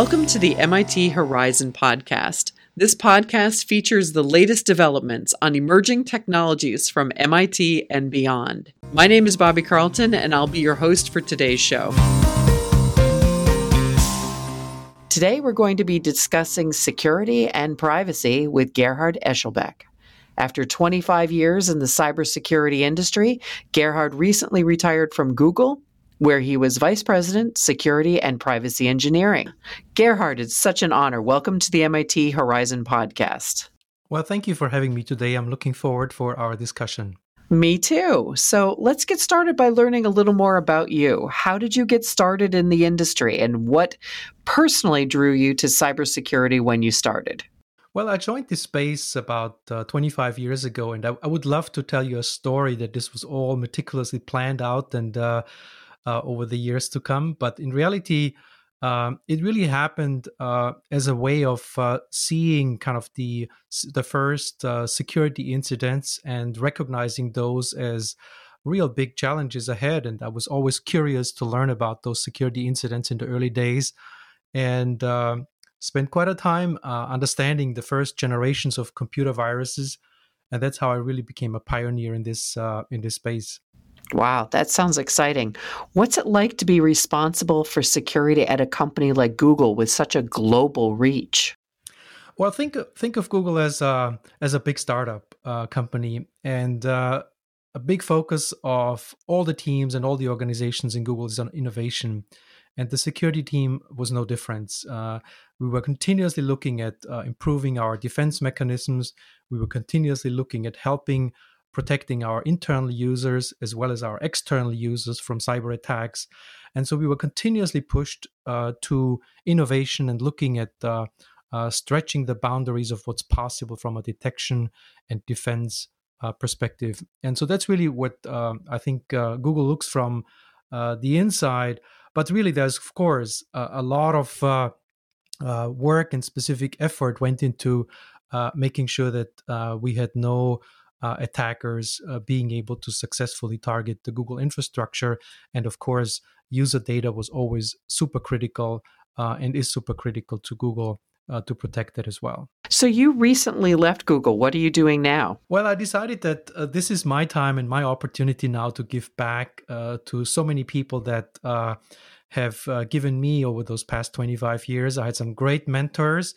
Welcome to the MIT Horizon podcast. This podcast features the latest developments on emerging technologies from MIT and beyond. My name is Bobby Carlton, and I'll be your host for today's show. Today, we're going to be discussing security and privacy with Gerhard Eschelbeck. After 25 years in the cybersecurity industry, Gerhard recently retired from Google where he was Vice President, Security and Privacy Engineering. Gerhard, it's such an honor. Welcome to the MIT Horizon podcast. Well, thank you for having me today. I'm looking forward for our discussion. Me too. So let's get started by learning a little more about you. How did you get started in the industry and what personally drew you to cybersecurity when you started? Well, I joined this space about uh, 25 years ago, and I, I, would love to tell you a story that this was all meticulously planned out and uh, uh, over the years to come. But in reality, um, it really happened uh, as a way of uh, seeing kind of the the first uh, security incidents and recognizing those as real big challenges ahead. And I was always curious to learn about those security incidents in the early days, and um, spent quite a time uh, understanding the first generations of computer viruses. And that's how I really became a pioneer in this uh, in this space. Wow, that sounds exciting. What's it like to be responsible for security at a company like Google with such a global reach? Well, think think of Google as a as a big startup uh, company, and uh, a big focus of all the teams and all the organizations in Google is on innovation. And the security team was no different. Uh, we were continuously looking at uh, improving our defense mechanisms. We were continuously looking at helping protecting our internal users as well as our external users from cyber attacks. And so we were continuously pushed uh, to innovation and looking at uh, uh, stretching the boundaries of what's possible from a detection and defense uh, perspective. And so that's really what um, I think uh, Google looks from uh, the inside. But really, there's, of course, a lot of work and specific effort went into making sure that we had no uh, attackers uh, being able to successfully target the Google infrastructure. And of course, user data was always super critical uh, and is super critical to Google. Uh, to protect it as well. So, you recently left Google. What are you doing now? Well, I decided that uh, this is my time and my opportunity now to give back uh, to so many people that have given me over those past 25 years. I had some great mentors,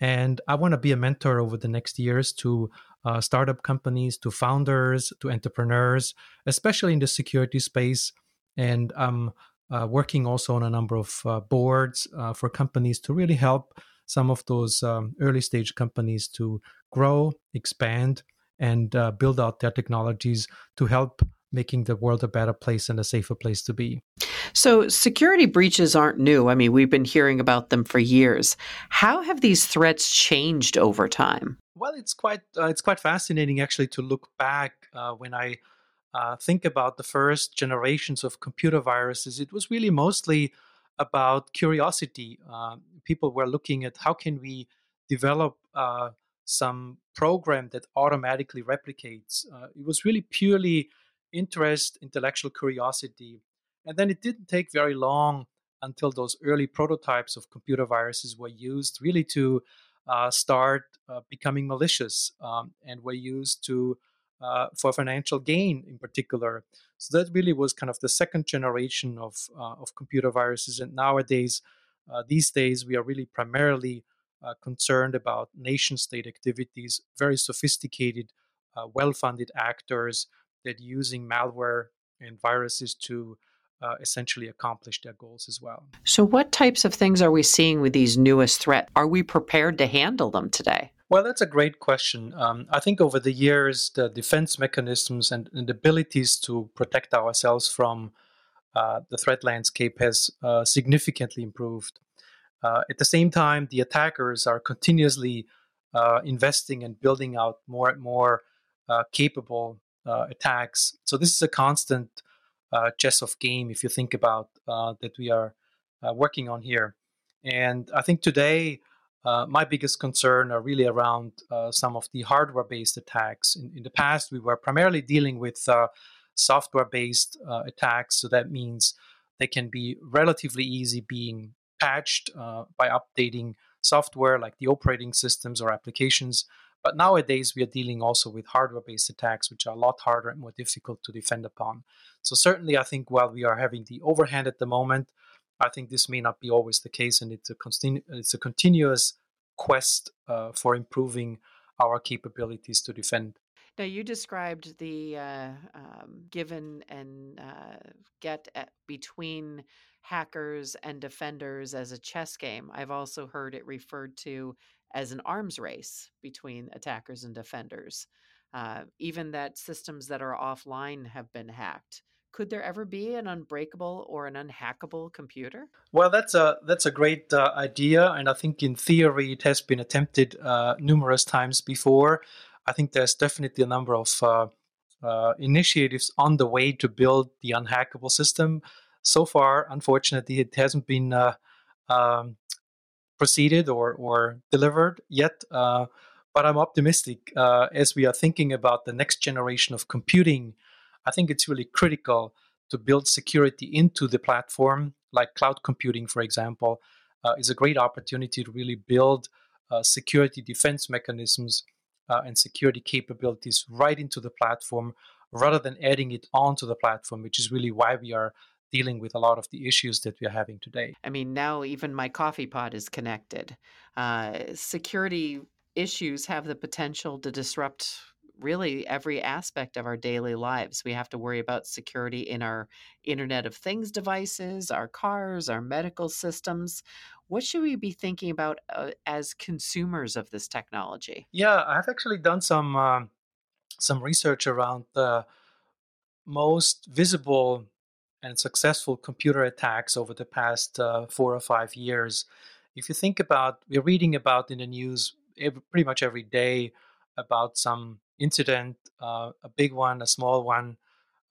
and I want to be a mentor over the next years to uh, startup companies to founders to entrepreneurs, especially in the security space. And I'm uh, working also on a number of uh, boards uh, for companies to really help some of those um, early stage companies to grow, expand, and uh, build out their technologies to help making the world a better place and a safer place to be. So, security breaches aren't new. I mean, we've been hearing about them for years. How have these threats changed over time? Well, it's quite uh, it's quite fascinating actually to look back uh, when I uh, think about the first generations of computer viruses. It was really mostly about curiosity. Uh, people were looking at how can we develop uh, some program that automatically replicates. Uh, it was really purely interest, intellectual curiosity. And then it didn't take very long until those early prototypes of computer viruses were used really to start uh, becoming malicious um, and were used to uh, for financial gain in particular. So that really was kind of the second generation of uh, of computer viruses. And nowadays, uh, these days, we are really primarily uh, concerned about nation state activities, very sophisticated, well funded actors that using malware and viruses to uh, essentially accomplish their goals as well. So, what types of things are we seeing with these newest threats? Are we prepared to handle them today? Well, that's a great question. Um, I think over the years, the defense mechanisms and, and abilities to protect ourselves from uh, the threat landscape has uh, significantly improved. Uh, at the same time, the attackers are continuously uh, investing and building out more and more uh, capable uh, attacks. So this is a constant uh, chess of game if you think about uh, that we are uh, working on here. And I think today uh, my biggest concern are really around uh, some of the hardware-based attacks. In, in, the past, we were primarily dealing with software-based attacks, so that means they can be relatively easy being patched by updating software like the operating systems or applications. But nowadays, we are dealing also with hardware based attacks, which are a lot harder and more difficult to defend upon. So, certainly, I think while we are having the overhand at the moment, I think this may not be always the case, and it's a, continu- it's a continuous quest uh, for improving our capabilities to defend. Now, you described the uh, um, given and uh, get between hackers and defenders as a chess game. I've also heard it referred to as an arms race between attackers and defenders. Uh, even that systems that are offline have been hacked. Could there ever be an unbreakable or an unhackable computer? Well, that's a that's a great uh, idea, and I think in theory it has been attempted uh, numerous times before. I think there's definitely a number of uh, uh initiatives on the way to build the unhackable system. So far, unfortunately, it hasn't been uh, um, proceeded or or delivered yet. Uh, but I'm optimistic as we are thinking about the next generation of computing I think it's really critical to build security into the platform, like cloud computing, for example, uh, is a great opportunity to really build uh, security defense mechanisms uh, and security capabilities right into the platform rather than adding it onto the platform, which is really why we are dealing with a lot of the issues that we are having today. I mean, now even my coffee pot is connected. Uh, security issues have the potential to disrupt really every aspect of our daily lives. We have to worry about security in our Internet of Things devices, our cars, our medical systems. What should we be thinking about uh, as consumers of this technology? Yeah, I've actually done some um, some research around the most visible and successful computer attacks over the past uh, four or five years. If you think about, we're reading about in the news every, pretty much every day about some incident, uh, a big one, a small one,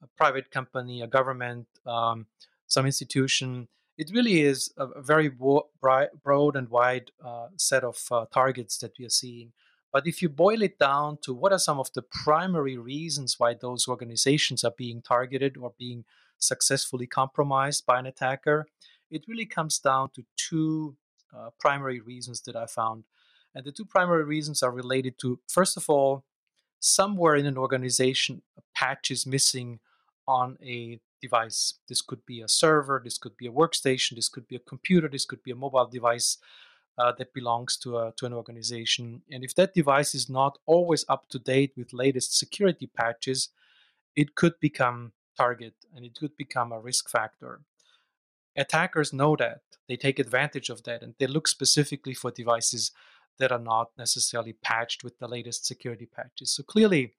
a private company, a government, um, some institution. It really is a, very broad and wide uh, set of uh, targets that we are seeing. But if you boil it down to what are some of the primary reasons why those organizations are being targeted or being successfully compromised by an attacker, it really comes down to two uh, primary reasons that I found. And the two primary reasons are related to, first of all, somewhere in an organization, a patch is missing on a device. This could be a server, this could be a workstation, this could be a computer, this could be a mobile device uh, that belongs to, a, to an organization. And if that device is not always up to date with latest security patches, it could become target and it could become a risk factor. Attackers know that. They take advantage of that and they look specifically for devices that are not necessarily patched with the latest security patches. So clearly,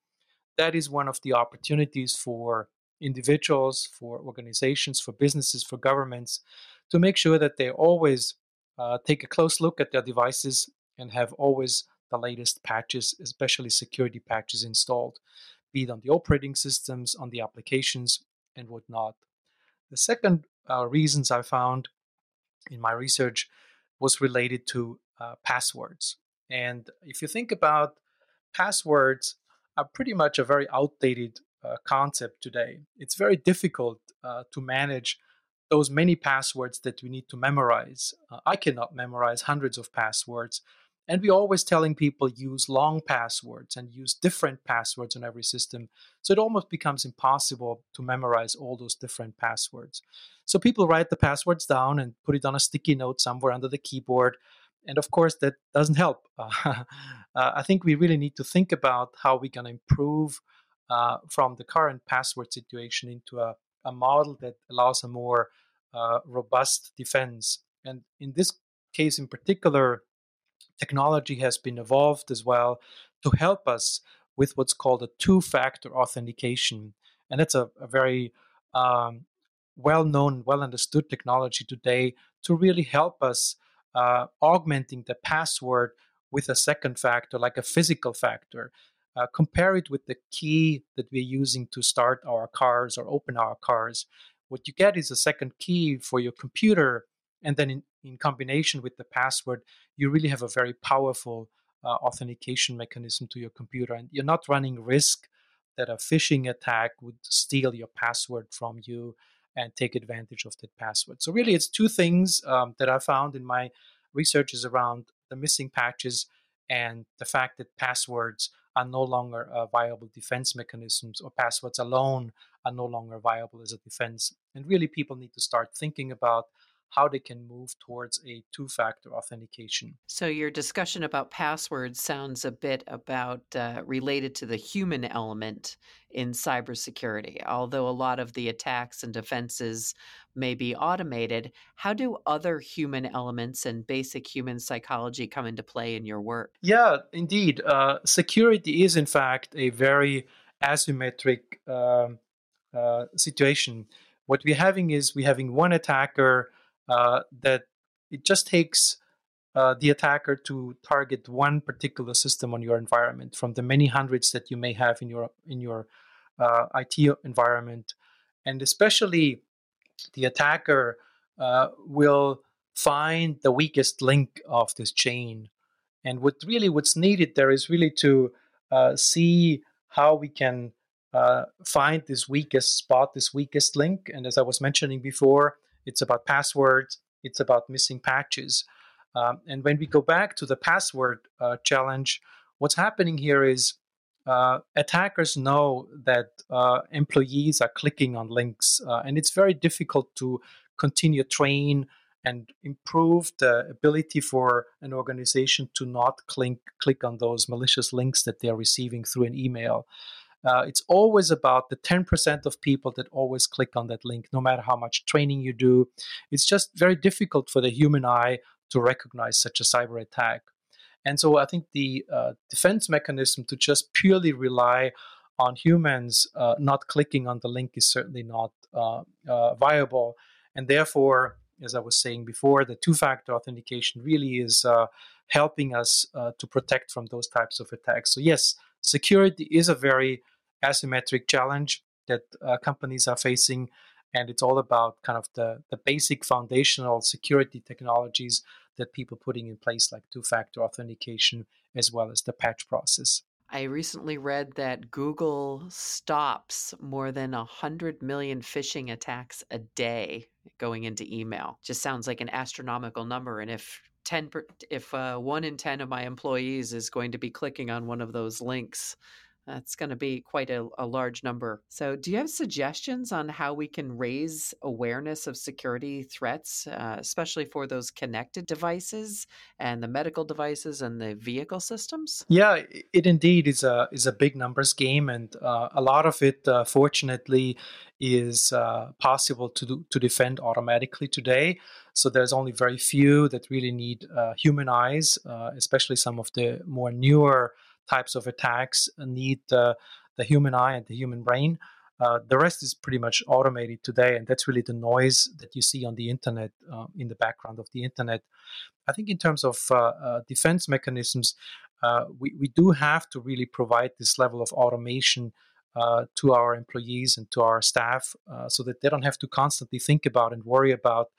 that is one of the opportunities for individuals, for organizations, for businesses, for governments to make sure that they always uh, take a close look at their devices and have always the latest patches, especially security patches installed, be it on the operating systems, on the applications, and whatnot. The second uh, reasons I found in my research was related to uh, passwords. And if you think about passwords, are pretty much a very outdated uh, concept today. It's very difficult uh, to manage those many passwords that we need to memorize. Uh, I cannot memorize hundreds of passwords. And we're always telling people use long passwords and use different passwords on every system. So it almost becomes impossible to memorize all those different passwords. So people write the passwords down and put it on a sticky note somewhere under the keyboard. And of course, that doesn't help. Uh, I think we really need to think about how we're going to improve uh, from the current password situation into a, a model that allows a more uh, robust defense. And in this case in particular, technology has been evolved as well to help us with what's called a two factor authentication. And that's a, a very um, well known, well understood technology today to really help us uh, augmenting the password with a second factor, like a physical factor. Uh, compare it with the key that we're using to start our cars or open our cars. What you get is a second key for your computer, and then in, in combination with the password, you really have a very powerful uh, authentication mechanism to your computer, and you're not running risk that a phishing attack would steal your password from you and take advantage of that password. So really, it's two things um, that I found in my research is around the missing patches and the fact that passwords are no longer uh, viable defense mechanisms or passwords alone are no longer viable as a defense. And really, people need to start thinking about how they can move towards a two factor authentication. So, your discussion about passwords sounds a bit about uh, related to the human element in cybersecurity. Although a lot of the attacks and defenses may be automated, how do other human elements and basic human psychology come into play in your work? Yeah, indeed. Uh, security is, in fact, a very asymmetric uh, uh, situation. What we're having is we're having one attacker that it just takes uh, the attacker to target one particular system on your environment from the many hundreds that you may have in your in your uh, IT environment, and especially the attacker uh, will find the weakest link of this chain. And what really what's needed there is really to uh, see how we can uh, find this weakest spot, this weakest link. And as I was mentioning before, it's about passwords, it's about missing patches. Um, and when we go back to the password uh, challenge, what's happening here is uh, attackers know that uh, employees are clicking on links, uh, and it's very difficult to continue train and improve the ability for an organization to not click click on those malicious links that they're receiving through an email. Uh, it's always about the 10% of people that always click on that link, no matter how much training you do. It's just very difficult for the human eye to recognize such a cyber attack. And so I think the uh, defense mechanism to just purely rely on humans uh, not clicking on the link is certainly not uh, uh, viable. And therefore, as I was saying before, the two factor authentication really is uh, helping us to protect from those types of attacks. So, yes, security is a very asymmetric challenge that uh, companies are facing. And it's all about kind of the, the basic foundational security technologies that people putting in place, like two factor authentication, as well as the patch process. I recently read that Google stops more than 100 million phishing attacks a day going into email. Just sounds like an astronomical number. And if 10 per, if uh, 1 in 10 of my employees is going to be clicking on one of those links that's going to be quite a, a, large number. So, do you have suggestions on how we can raise awareness of security threats, uh, especially for those connected devices and the medical devices and the vehicle systems? Yeah, it indeed is a is a big numbers game, and uh, a lot of it, uh, fortunately, is uh, possible to do, to defend automatically today. So there's only very few that really need uh, human eyes, uh, especially some of the more newer types of attacks need the, human eye and the human brain. Uh, the rest is pretty much automated today, and that's really the noise that you see on the internet, uh, in the background of the internet. I think, in terms of uh, uh defense mechanisms, uh, we, we do have to really provide this level of automation uh, to our employees and to our staff so that they don't have to constantly think about and worry about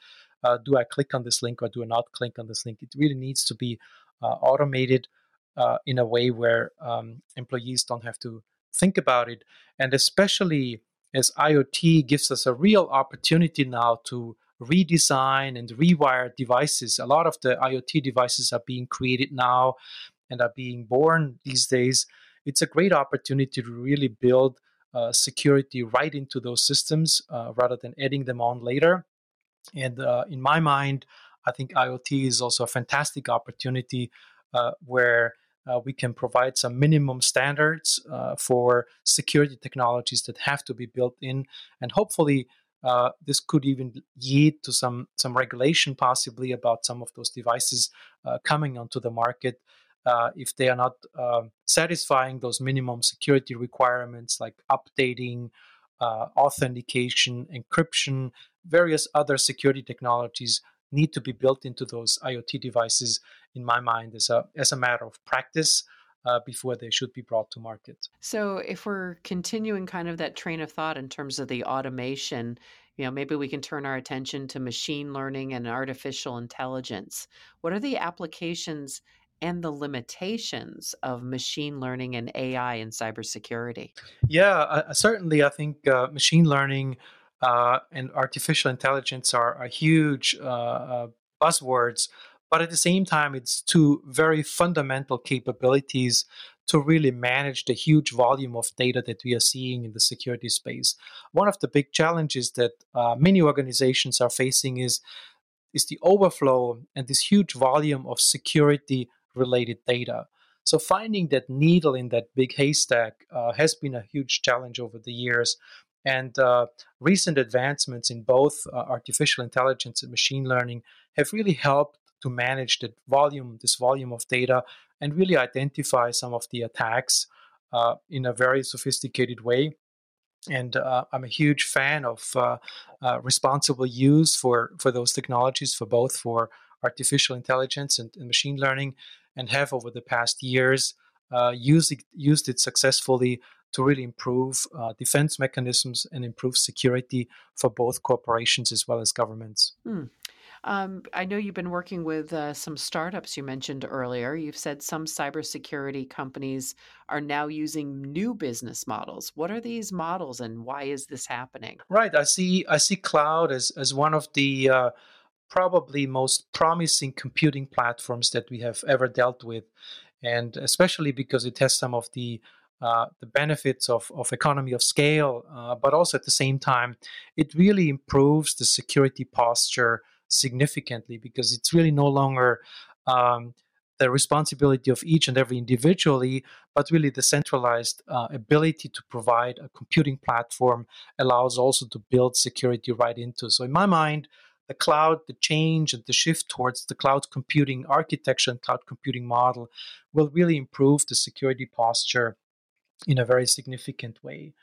do I click on this link or do I not click on this link? It really needs to be automated uh, in a way where um, employees don't have to think about it. And especially as IoT gives us a real opportunity now to redesign and rewire devices. A lot of the IoT devices are being created now and are being born these days. It's a great opportunity to really build uh, security right into those systems uh, rather than adding them on later. And uh, in my mind, I think IoT is also a fantastic opportunity uh, where uh, we can provide some minimum standards uh, for security technologies that have to be built in, and hopefully, uh, this could even lead to some some regulation, possibly about some of those devices uh, coming onto the market uh, if they are not um, satisfying those minimum security requirements, like updating, uh, authentication, encryption, various other security technologies need to be built into those IoT devices, in my mind, as a, as a matter of practice. Uh, before they should be brought to market. So, if we're continuing kind of that train of thought in terms of the automation, you know, maybe we can turn our attention to machine learning and artificial intelligence. What are the applications and the limitations of machine learning and AI in cybersecurity? Yeah, uh, certainly. I think uh, machine learning uh, and artificial intelligence are, are huge uh, uh, buzzwords, but at the same time, it's two very fundamental capabilities to really manage the huge volume of data that we are seeing in the security space. One of the big challenges that uh, many organizations are facing is is the overflow and this huge volume of security related data. So finding that needle in that big haystack uh, has been a huge challenge over the years. And uh, recent advancements in both uh, artificial intelligence and machine learning have really helped to manage that volume, this volume of data, and really identify some of the attacks uh, in a very sophisticated way. And uh, I'm a huge fan of uh, responsible use for for those technologies, for both for artificial intelligence and, and machine learning and have over the past years uh, used, used it successfully to really improve uh, defense mechanisms and improve security for both corporations as well as governments. Hmm. Um, I know you've been working with uh, some startups you mentioned earlier. You've said some cybersecurity companies are now using new business models. What are these models, and why is this happening? Right. I see. I see cloud as as one of the uh, probably most promising computing platforms that we have ever dealt with, and especially because it has some of the uh, the benefits of, of economy of scale, uh, but also at the same time, it really improves the security posture significantly because it's really no longer um, the responsibility of each and every individually, but really the centralized uh, ability to provide a computing platform allows also to build security right into. So, in my mind, the cloud, the change and the shift towards the cloud computing architecture and cloud computing model will really improve the security posture in a very significant way.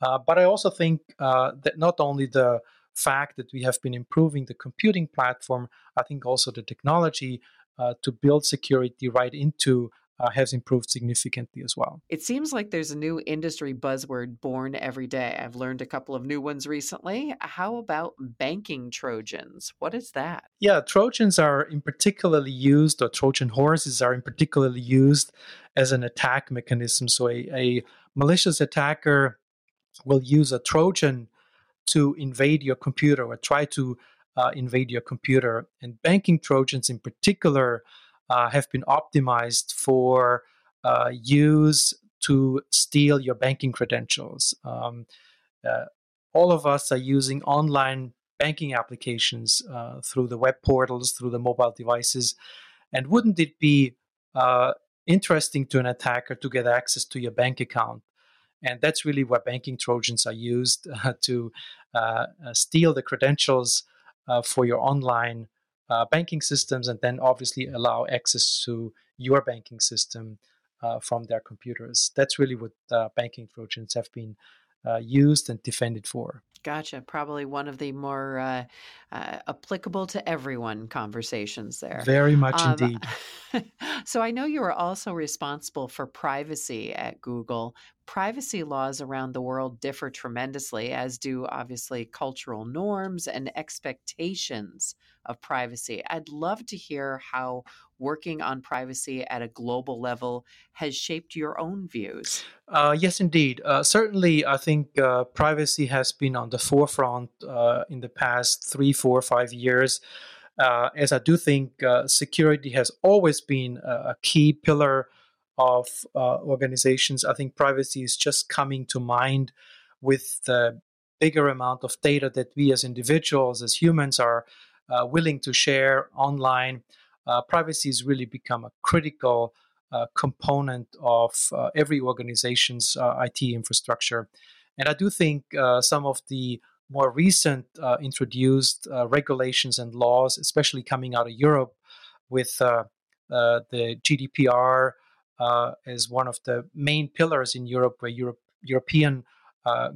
Uh, but I also think uh, that not only the fact that we have been improving the computing platform, I think also the technology uh, to build security right into uh, has improved significantly as well. It seems like there's a new industry buzzword born every day. I've learned a couple of new ones recently. How about banking Trojans? What is that? Yeah, Trojans are in particularly used, or Trojan horses are in particularly used as an attack mechanism. So a, a malicious attacker will use a Trojan to invade your computer or try to uh, invade your computer. And banking Trojans in particular uh, have been optimized for uh, use to steal your banking credentials. Um, uh, all of us are using online banking applications uh, through the web portals, through the mobile devices. And wouldn't it be uh, interesting to an attacker to get access to your bank account? And that's really where banking Trojans are used uh, to steal the credentials for your online uh, banking systems and then obviously allow access to your banking system uh, from their computers. That's really what uh, banking Trojans have been uh, used and defended for. Gotcha. Probably one of the more uh, uh, applicable to everyone conversations there. Very much um, indeed. so I know you are also responsible for privacy at Google. Privacy laws around the world differ tremendously, as do obviously cultural norms and expectations of privacy. I'd love to hear how working on privacy at a global level has shaped your own views. Uh, yes, indeed. Uh, certainly, I think uh, privacy has been on the forefront uh, in the past three, four, five years. Uh, as I do think uh, security has always been a, key pillar of organizations. I think privacy is just coming to mind with the bigger amount of data that we as individuals, as humans, are uh, willing to share online, uh, privacy has really become a critical uh, component of uh, every organization's IT infrastructure. And I do think some of the more recent introduced regulations and laws, especially coming out of Europe, with the GDPR as one of the main pillars in Europe, where Europe, European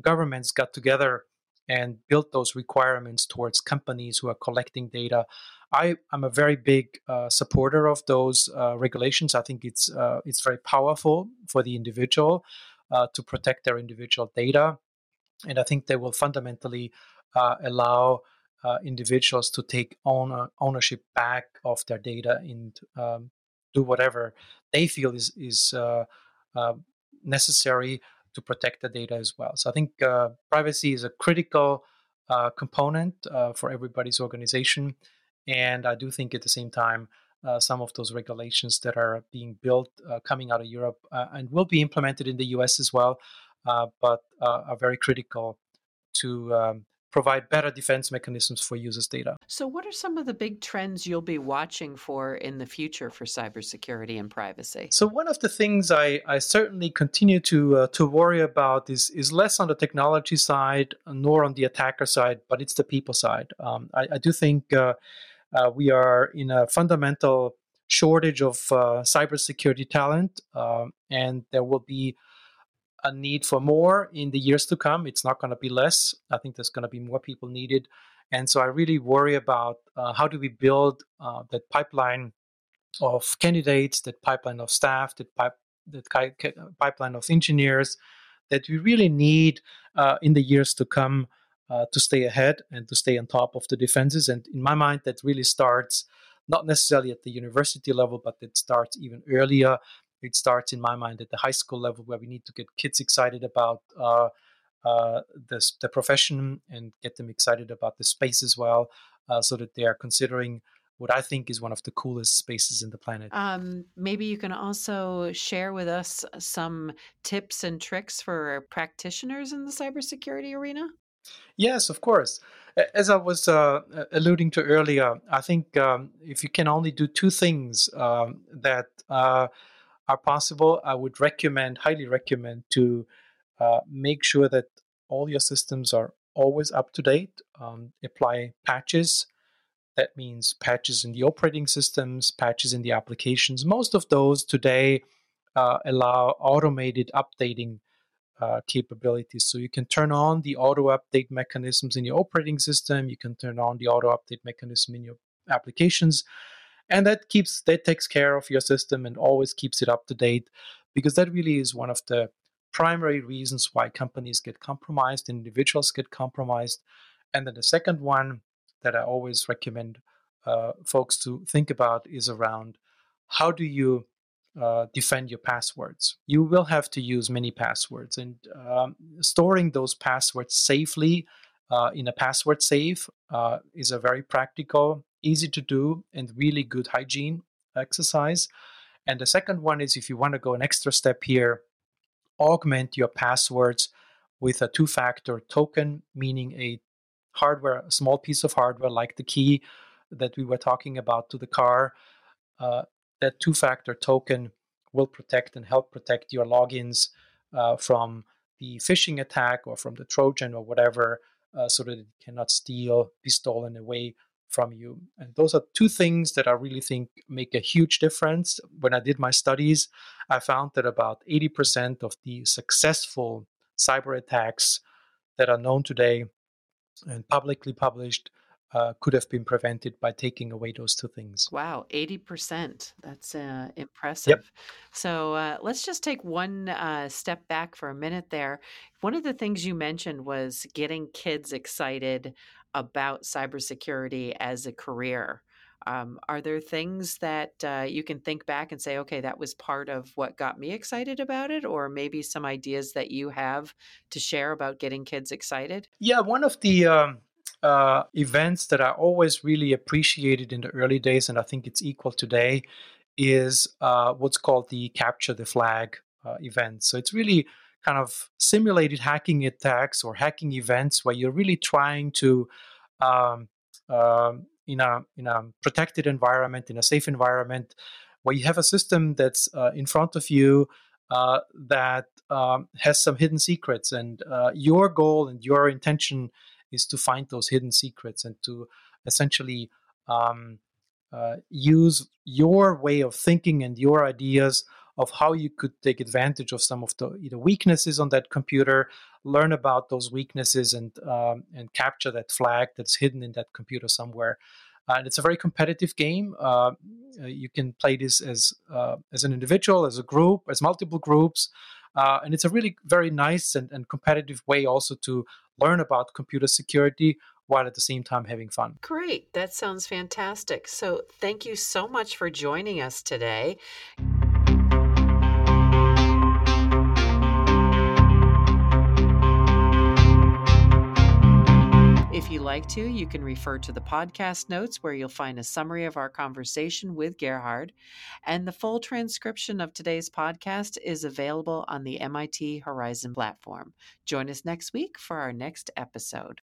governments got together and build those requirements towards companies who are collecting data. I, am a very big uh, supporter of those uh, regulations. I think it's uh, it's very powerful for the individual uh, to protect their individual data, and I think they will fundamentally uh, allow uh, individuals to take own, ownership back of their data and um, do whatever they feel is is necessary to protect the data as well. So I think uh, privacy is a critical uh, component uh, for everybody's organization. And I do think at the same time, uh, some of those regulations that are being built uh, coming out of Europe and will be implemented in the US as well, but are very critical to um, provide better defense mechanisms for users' data. So, what are some of the big trends you'll be watching for in the future for cybersecurity and privacy? So, one of the things I, I certainly continue to uh, to worry about is is less on the technology side, nor on the attacker side, but it's the people side. Um, I, I, do think uh, uh, we are in a fundamental shortage of uh, cybersecurity talent, um, and there will be a need for more in the years to come. It's not going to be less. I think there's going to be more people needed. And so I really worry about uh, how do we build uh, that pipeline of candidates, that pipeline of staff, that, that pipeline of engineers that we really need uh, in the years to come uh, to stay ahead and to stay on top of the defenses. And in my mind, that really starts not necessarily at the university level, but it starts even earlier it starts in my mind at the high school level where we need to get kids excited about uh, uh, the, the profession and get them excited about the space as well uh, so that they are considering what I think is one of the coolest spaces in the planet. Um, maybe you can also share with us some tips and tricks for practitioners in the cybersecurity arena. Yes, of course. As I was uh, alluding to earlier, I think um, if you can only do two things um, that uh, are possible, I would recommend, highly recommend, to uh, make sure that all your systems are always up to date. Um, apply patches. That means patches in the operating systems, patches in the applications. Most of those today uh, allow automated updating uh, capabilities. So you can turn on the auto update mechanisms in your operating system. You can turn on the auto update mechanism in your applications and that keeps that takes care of your system and always keeps it up to date because that really is one of the primary reasons why companies get compromised individuals get compromised. And then the second one that i always recommend uh, folks to think about is around how do you uh, defend your passwords? You will have to use many passwords and um, storing those passwords safely uh, in a password safe uh, is a very practical easy to do and really good hygiene exercise. And the second one is if you want to go an extra step here, augment your passwords with a two factor token, meaning a hardware, a small piece of hardware like the key that we were talking about to the car. Uh, that two factor token will protect and help protect your logins uh, from the phishing attack or from the Trojan or whatever, uh, so that it cannot steal, be stolen away from you. And those are two things that I really think make a huge difference. When I did my studies, I found that about 80% of the successful cyber attacks that are known today and publicly published uh, could have been prevented by taking away those two things. Wow, 80%. That's uh, impressive. Yep. So uh, let's just take one uh, step back for a minute there. One of the things you mentioned was getting kids excited about cybersecurity as a career. Um, are there things that uh, you can think back and say, okay, that was part of what got me excited about it? Or maybe some ideas that you have to share about getting kids excited? Yeah, one of the um, uh, events that I always really appreciated in the early days, and I think it's equal today, is uh, what's called the Capture the Flag uh, event. So it's really kind of simulated hacking attacks or hacking events where you're really trying to um, um, in a in a protected environment in a safe environment where you have a system that's uh, in front of you uh, that um, has some hidden secrets. And uh, your goal and your intention is to find those hidden secrets and to essentially um, uh, use your way of thinking and your ideas of how you could take advantage of some of the either weaknesses on that computer, learn about those weaknesses, and um, and capture that flag that's hidden in that computer somewhere. Uh, and it's a very competitive game. Uh, you can play this as uh, as an individual, as a group, as multiple groups, uh, and it's a really very nice and, and competitive way also to learn about computer security while at the same time having fun. Great. That sounds fantastic. So, thank you so much for joining us today. like to, you can refer to the podcast notes where you'll find a summary of our conversation with Gerhard. And the full transcription of today's podcast is available on the MIT Horizon platform. Join us next week for our next episode.